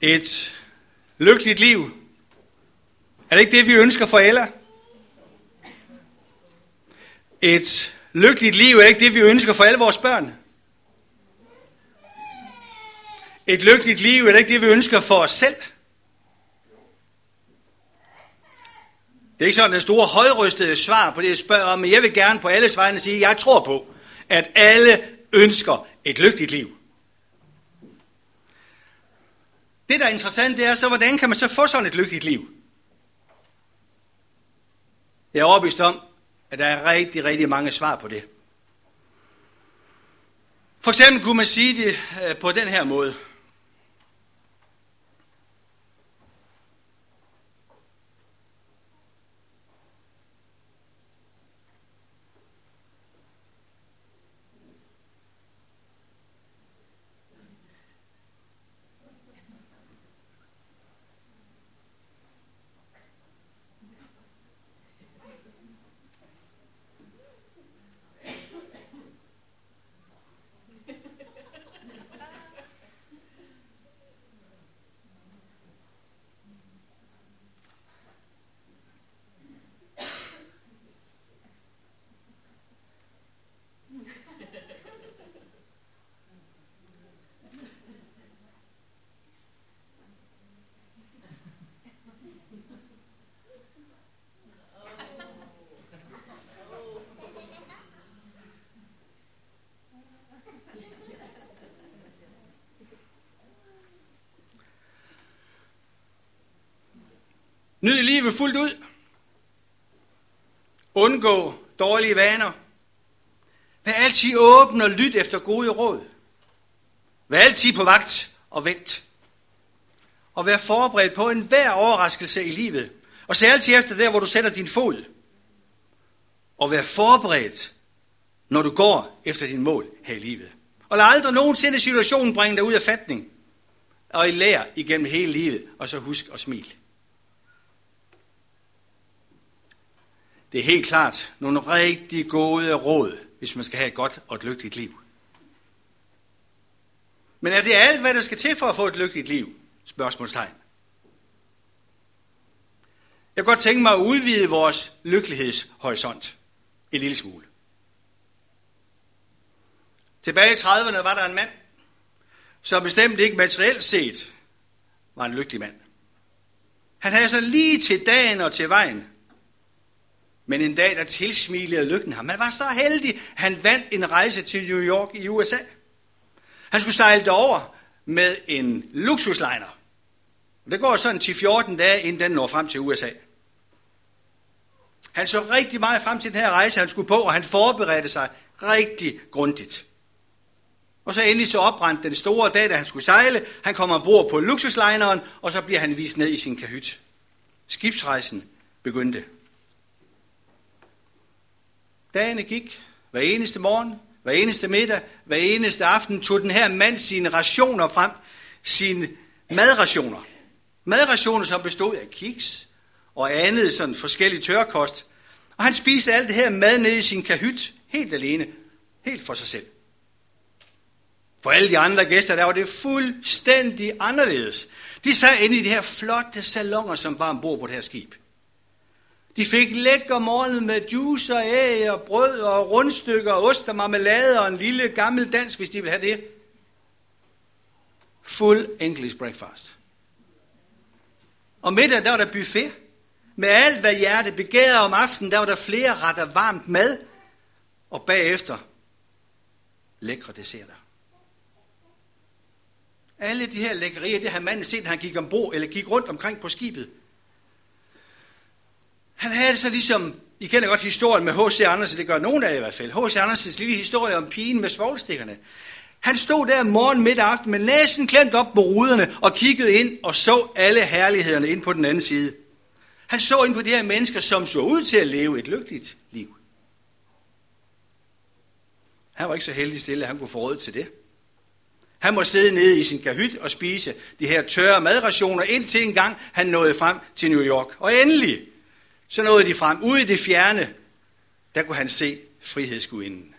Et lykkeligt liv. Er det ikke det, vi ønsker for Ella? Et lykkeligt liv er ikke det, vi ønsker for alle vores børn. Et lykkeligt liv er ikke det, vi ønsker for os selv. Det er ikke sådan en store højrystede svar på det, jeg spørger om, men jeg vil gerne på alles vegne sige, at jeg tror på, at alle ønsker et lykkeligt liv. Det, der er interessant, det er så, hvordan kan man så få sådan et lykkeligt liv? Jeg er overbevist om, at der er rigtig, rigtig mange svar på det. For eksempel kunne man sige det øh, på den her måde. Livet fuldt ud. Undgå dårlige vaner. Vær altid åben og lyt efter gode råd. Vær altid på vagt og vent. Og vær forberedt på enhver overraskelse i livet. Og se altid efter der, hvor du sætter din fod. Og vær forberedt, når du går efter din mål her i livet. Og lad aldrig nogensinde situationen bringe dig ud af fatning. Og i lær igennem hele livet. Og så husk at smile. Det er helt klart nogle rigtig gode råd, hvis man skal have et godt og et lykkeligt liv. Men er det alt, hvad der skal til for at få et lykkeligt liv? Spørgsmålstegn. Jeg kan godt tænke mig at udvide vores lykkelighedshorisont en lille smule. Tilbage i 30'erne var der en mand, som bestemt ikke materielt set var en lykkelig mand. Han havde så lige til dagen og til vejen men en dag, der tilsmilede lykken ham. Han var så heldig, han vandt en rejse til New York i USA. Han skulle sejle derover med en luksusliner. Det går sådan til 14 dage, inden den når frem til USA. Han så rigtig meget frem til den her rejse, han skulle på, og han forberedte sig rigtig grundigt. Og så endelig så opbrændte den store dag, da han skulle sejle. Han kommer ombord på luksuslineren, og så bliver han vist ned i sin kahyt. Skibsrejsen begyndte. Dagene gik. Hver eneste morgen, hver eneste middag, hver eneste aften tog den her mand sine rationer frem. Sine madrationer. Madrationer, som bestod af kiks og andet sådan forskellig tørkost. Og han spiste alt det her mad nede i sin kahyt, helt alene, helt for sig selv. For alle de andre gæster, der var det fuldstændig anderledes. De sad inde i de her flotte salonger, som var ombord på det her skib. De fik lækker morgen med juice og æg og brød og rundstykker og ost og marmelade og en lille gammel dansk, hvis de vil have det. Full English breakfast. Og middag, der var der buffet. Med alt, hvad hjertet begærede om aftenen, der var der flere retter varmt mad. Og bagefter lækre desserter. Alle de her lækkerier, det har manden set, når han gik ombord eller gik rundt omkring på skibet. Han havde det så ligesom, I kender godt historien med H.C. Andersen, det gør nogen af jer i hvert fald. H.C. Andersens lille historie om pigen med svoglstikkerne. Han stod der morgen midt aften med næsen klemt op på ruderne og kiggede ind og så alle herlighederne ind på den anden side. Han så ind på de her mennesker, som så ud til at leve et lykkeligt liv. Han var ikke så heldig stille, at han kunne få råd til det. Han må sidde nede i sin kahyt og spise de her tørre madrationer, indtil en gang han nåede frem til New York. Og endelig, så nåede de frem. Ude i det fjerne, der kunne han se frihedsgudinden.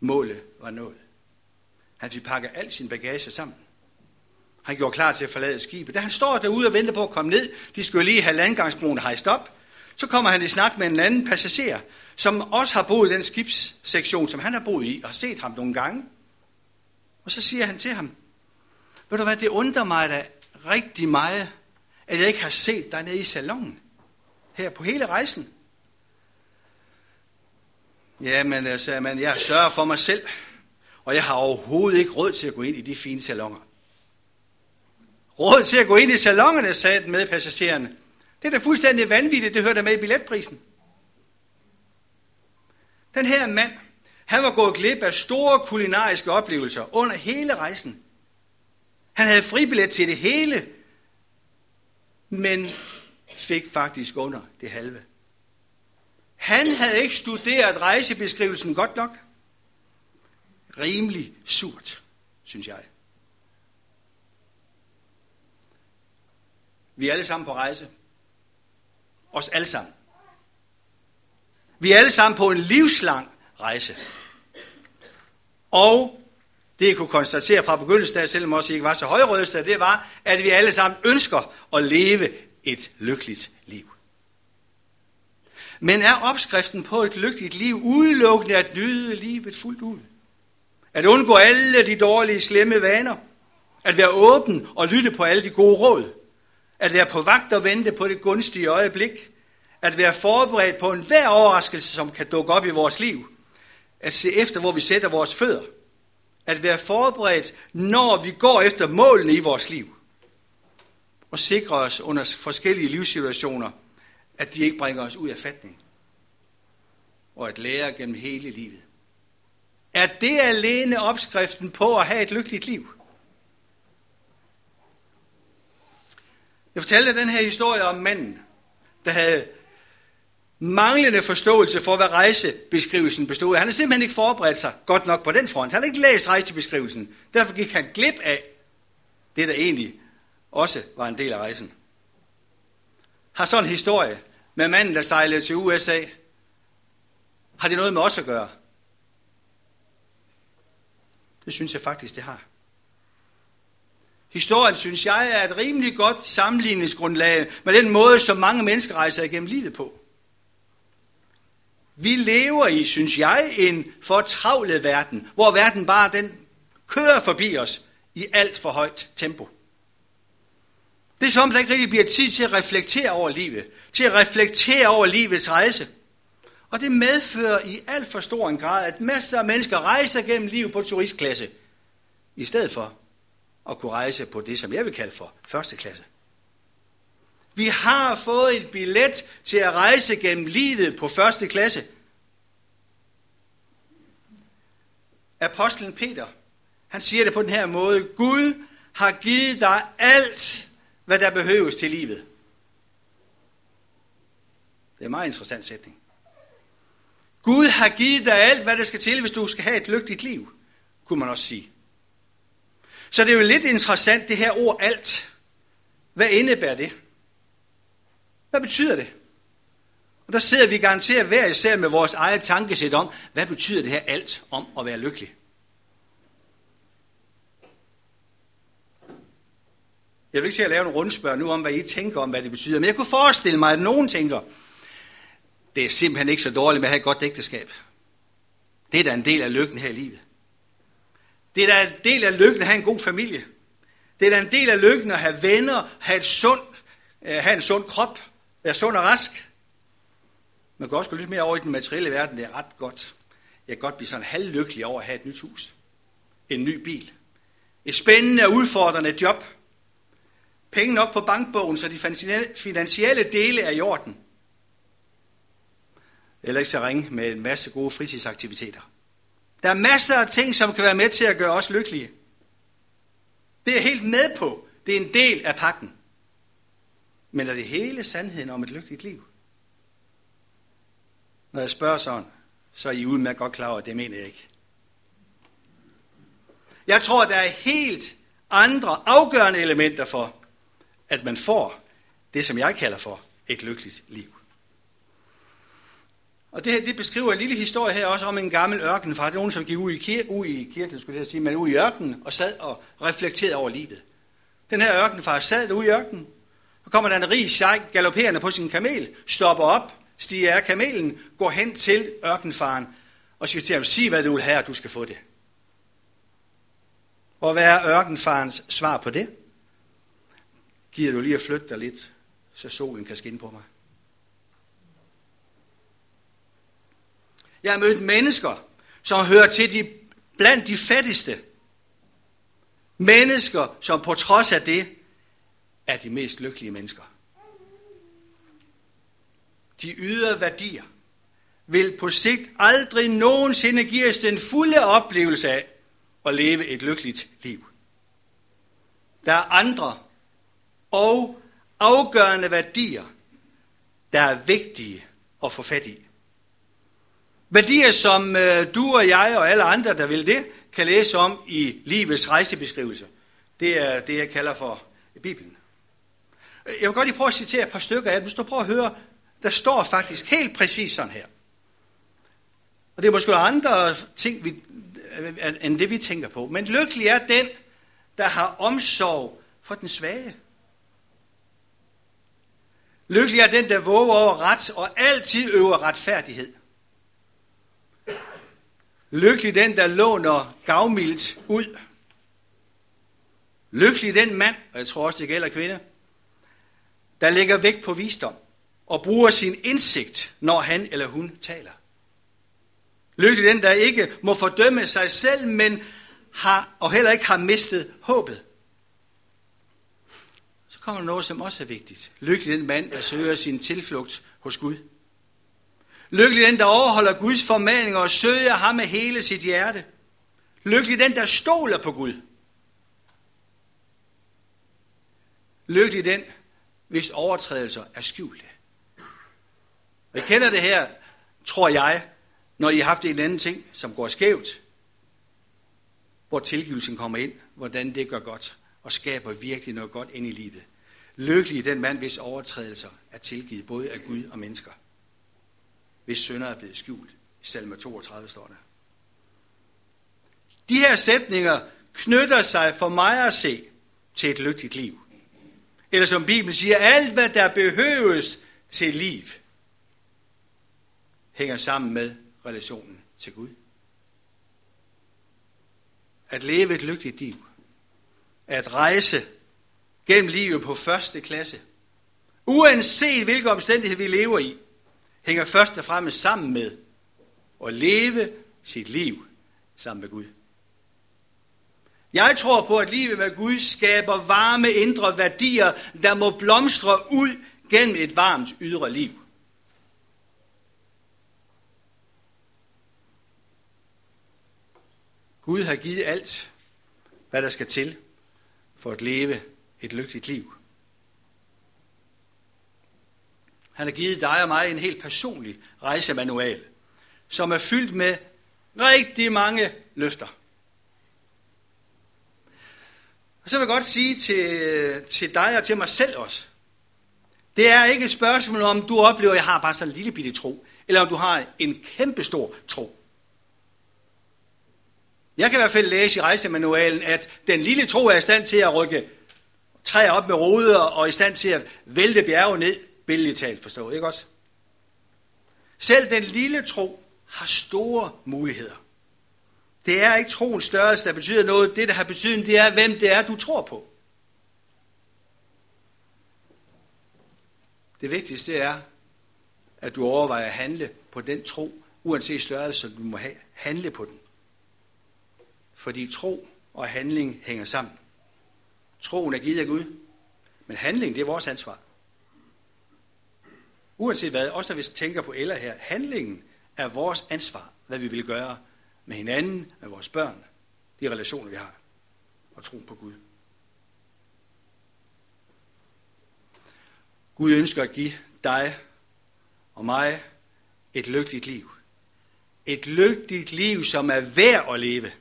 Målet var nået. Han fik pakket al sin bagage sammen. Han gjorde klar til at forlade skibet. Da han står derude og venter på at komme ned, de skulle lige have landgangsbroen hejst op, så kommer han i snak med en anden passager, som også har boet i den skibssektion, som han har boet i, og har set ham nogle gange. Og så siger han til ham, ved du hvad, det undrer mig da rigtig meget, at jeg ikke har set dig nede i salongen, her på hele rejsen. Jamen, sagde man, jeg sørger for mig selv, og jeg har overhovedet ikke råd til at gå ind i de fine salonger. Råd til at gå ind i salongerne, sagde den med passagererne. Det er da fuldstændig vanvittigt, det hørte med i billetprisen. Den her mand, han var gået glip af store kulinariske oplevelser under hele rejsen. Han havde fribillet til det hele, men fik faktisk under det halve. Han havde ikke studeret rejsebeskrivelsen godt nok. Rimelig surt, synes jeg. Vi er alle sammen på rejse. Os alle sammen. Vi er alle sammen på en livslang rejse. Og det jeg kunne konstatere fra begyndelsen af, selvom også ikke var så højrødeste, det var, at vi alle sammen ønsker at leve et lykkeligt liv. Men er opskriften på et lykkeligt liv udelukkende at nyde livet fuldt ud? At undgå alle de dårlige, slemme vaner? At være åben og lytte på alle de gode råd? At være på vagt og vente på det gunstige øjeblik? At være forberedt på enhver overraskelse, som kan dukke op i vores liv? At se efter, hvor vi sætter vores fødder? At være forberedt, når vi går efter målene i vores liv? Og sikre os under forskellige livssituationer, at de ikke bringer os ud af fatning. Og at lære gennem hele livet. Er det alene opskriften på at have et lykkeligt liv? Jeg fortalte den her historie om manden, der havde manglende forståelse for, hvad rejsebeskrivelsen bestod af. Han har simpelthen ikke forberedt sig godt nok på den front. Han har ikke læst rejsebeskrivelsen. Derfor gik han glip af det, der egentlig også var en del af rejsen. Har sådan en historie med manden, der sejlede til USA. Har det noget med os at gøre? Det synes jeg faktisk, det har. Historien, synes jeg, er et rimelig godt sammenligningsgrundlag med den måde, som mange mennesker rejser igennem livet på. Vi lever i, synes jeg, en fortravlet verden, hvor verden bare den kører forbi os i alt for højt tempo. Det er som, der ikke rigtig bliver tid til at reflektere over livet, til at reflektere over livets rejse. Og det medfører i alt for stor en grad, at masser af mennesker rejser gennem livet på turistklasse, i stedet for at kunne rejse på det, som jeg vil kalde for første klasse. Vi har fået et billet til at rejse gennem livet på første klasse. Apostlen Peter, han siger det på den her måde. Gud har givet dig alt, hvad der behøves til livet. Det er en meget interessant sætning. Gud har givet dig alt, hvad der skal til, hvis du skal have et lykkeligt liv, kunne man også sige. Så det er jo lidt interessant, det her ord alt. Hvad indebærer det? Hvad betyder det? Og der sidder vi garanteret hver især med vores eget tankesæt om, hvad betyder det her alt om at være lykkelig? Jeg vil ikke sige at lave en rundspørg nu om, hvad I tænker om, hvad det betyder, men jeg kunne forestille mig, at nogen tænker, det er simpelthen ikke så dårligt med at have et godt ægteskab. Det er da en del af lykken her i livet. Det er da en del af lykken at have en god familie. Det er da en del af lykken at have venner, have, et sund, øh, have en sund krop, være sund og rask. Man kan også gå lidt mere over i den materielle verden, det er ret godt. Jeg kan godt blive sådan halvlykkelig over at have et nyt hus. En ny bil. Et spændende og udfordrende job. Penge nok på bankbogen, så de finansielle dele er i orden. Eller ikke så ringe med en masse gode fritidsaktiviteter. Der er masser af ting, som kan være med til at gøre os lykkelige. Det er helt med på. Det er en del af pakken. Men er det hele sandheden om et lykkeligt liv? Når jeg spørger sådan, så er I udmærket godt klar over, at det mener jeg ikke. Jeg tror, der er helt andre afgørende elementer for, at man får det, som jeg kalder for et lykkeligt liv. Og det her, det beskriver en lille historie her også om en gammel ørkenfar. Det er nogen, som gik ud i, kir- ud i kirken, skulle jeg sige, men ud i ørkenen og sad og reflekterede over livet. Den her ørkenfar sad derude i ørkenen. Så kommer der en rig sjejk galopperende på sin kamel, stopper op, stiger af kamelen, går hen til ørkenfaren og siger til ham, sig hvad du vil have, og du skal få det. Og hvad er ørkenfarens svar på det? Gider du lige at flytte dig lidt, så solen kan skinne på mig? Jeg har mødt mennesker, som hører til de, blandt de fattigste. Mennesker, som på trods af det, er de mest lykkelige mennesker. De ydre værdier vil på sigt aldrig nogensinde give os den fulde oplevelse af at leve et lykkeligt liv. Der er andre og afgørende værdier, der er vigtige at få fat i. Værdier, som øh, du og jeg og alle andre, der vil det, kan læse om i livets rejsebeskrivelse. Det er det, jeg kalder for Bibelen. Jeg vil godt lige prøve at citere et par stykker af dem. Hvis du prøver at høre, der står faktisk helt præcis sådan her. Og det er måske andre ting, vi, øh, end det vi tænker på. Men lykkelig er den, der har omsorg for den svage. Lykkelig er den, der våger over ret og altid øver retfærdighed. Lykkelig den, der låner gavmildt ud. Lykkelig den mand, og jeg tror også, det gælder kvinde, der lægger vægt på visdom og bruger sin indsigt, når han eller hun taler. Lykkelig den, der ikke må fordømme sig selv, men har, og heller ikke har mistet håbet. Så kommer der noget, som også er vigtigt. Lykkelig den mand, der søger sin tilflugt hos Gud. Lykkelig den, der overholder Guds formaninger og søger ham med hele sit hjerte. Lykkelig den, der stoler på Gud. Lykkelig den, hvis overtrædelser er skjulte. Og I kender det her, tror jeg, når I har haft en anden ting, som går skævt, hvor tilgivelsen kommer ind, hvordan det gør godt, og skaber virkelig noget godt ind i livet. Lykkelig den mand, hvis overtrædelser er tilgivet, både af Gud og mennesker. Hvis sønder er blevet skjult. I salme 32 står der. De her sætninger knytter sig for mig at se til et lykkeligt liv. Eller som Bibelen siger, alt hvad der behøves til liv, hænger sammen med relationen til Gud. At leve et lykkeligt liv. At rejse gennem livet på første klasse. Uanset hvilke omstændigheder vi lever i, hænger først og fremmest sammen med at leve sit liv sammen med Gud. Jeg tror på, at livet med Gud skaber varme indre værdier, der må blomstre ud gennem et varmt ydre liv. Gud har givet alt, hvad der skal til for at leve et lykkeligt liv. Han har givet dig og mig en helt personlig rejsemanual, som er fyldt med rigtig mange løfter. Og så vil jeg godt sige til, til dig og til mig selv også. Det er ikke et spørgsmål om, du oplever, at jeg har bare sådan en lille bitte tro, eller om du har en kæmpe stor tro. Jeg kan i hvert fald læse i rejsemanualen, at den lille tro er i stand til at rykke træer op med ruder, og i stand til at vælte bjerge ned, billedligt talt forstået, ikke også? Selv den lille tro har store muligheder. Det er ikke troens størrelse, der betyder noget. Det, der har betydning, det er, hvem det er, du tror på. Det vigtigste er, at du overvejer at handle på den tro, uanset størrelse, du må have, handle på den. Fordi tro og handling hænger sammen. Troen er givet af Gud, men handling, det er vores ansvar. Uanset hvad, også når vi tænker på eller her, handlingen er vores ansvar, hvad vi vil gøre med hinanden, med vores børn, de relationer, vi har, og troen på Gud. Gud ønsker at give dig og mig et lykkeligt liv. Et lykkeligt liv, som er værd at leve.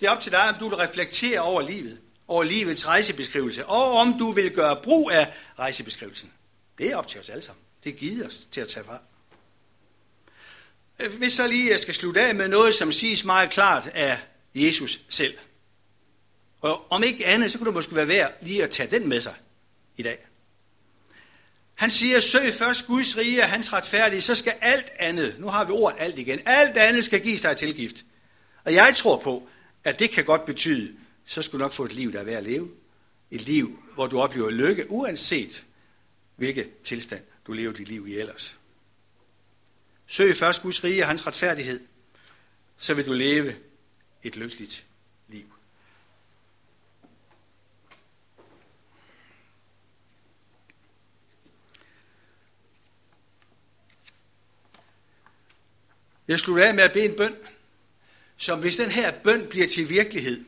Det er op til dig, om du vil reflektere over livet, over livets rejsebeskrivelse, og om du vil gøre brug af rejsebeskrivelsen. Det er op til os alle sammen. Det giver os til at tage fra. Øh, hvis så lige jeg skal slutte af med noget, som siges meget klart af Jesus selv. Og om ikke andet, så kunne det måske være værd lige at tage den med sig i dag. Han siger, søg først Guds rige og hans retfærdige, så skal alt andet, nu har vi ordet alt igen, alt andet skal gives dig tilgift. Og jeg tror på, at det kan godt betyde, så skal du nok få et liv, der er værd at leve. Et liv, hvor du oplever lykke, uanset hvilket tilstand du lever dit liv i ellers. Søg først Guds rige og hans retfærdighed, så vil du leve et lykkeligt liv. Jeg slutter af med at bede en bøn, som hvis den her bøn bliver til virkelighed,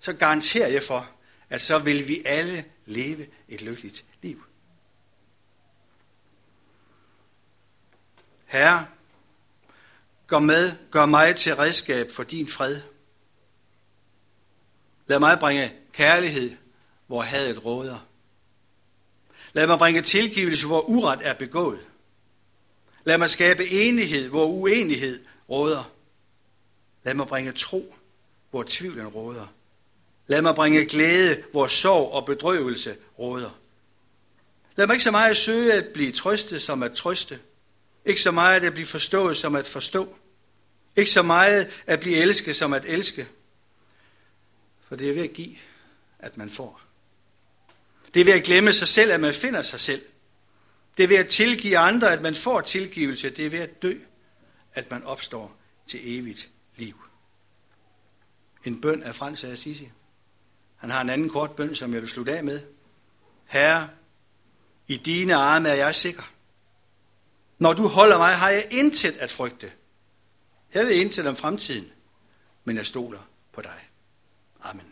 så garanterer jeg for, at så vil vi alle leve et lykkeligt liv. Herre, gør med, gør mig til redskab for din fred. Lad mig bringe kærlighed, hvor hadet råder. Lad mig bringe tilgivelse, hvor uret er begået. Lad mig skabe enighed, hvor uenighed råder. Lad mig bringe tro, hvor tvivlen råder. Lad mig bringe glæde, hvor sorg og bedrøvelse råder. Lad mig ikke så meget søge at blive trøstet som at trøste. Ikke så meget at blive forstået som at forstå. Ikke så meget at blive elsket som at elske. For det er ved at give, at man får. Det er ved at glemme sig selv, at man finder sig selv. Det er ved at tilgive andre, at man får tilgivelse. Det er ved at dø, at man opstår til evigt liv. En bøn af Frans af Assisi. Han har en anden kort bøn, som jeg vil slutte af med. Herre, i dine arme er jeg sikker. Når du holder mig, har jeg intet at frygte. Jeg ved intet om fremtiden, men jeg stoler på dig. Amen.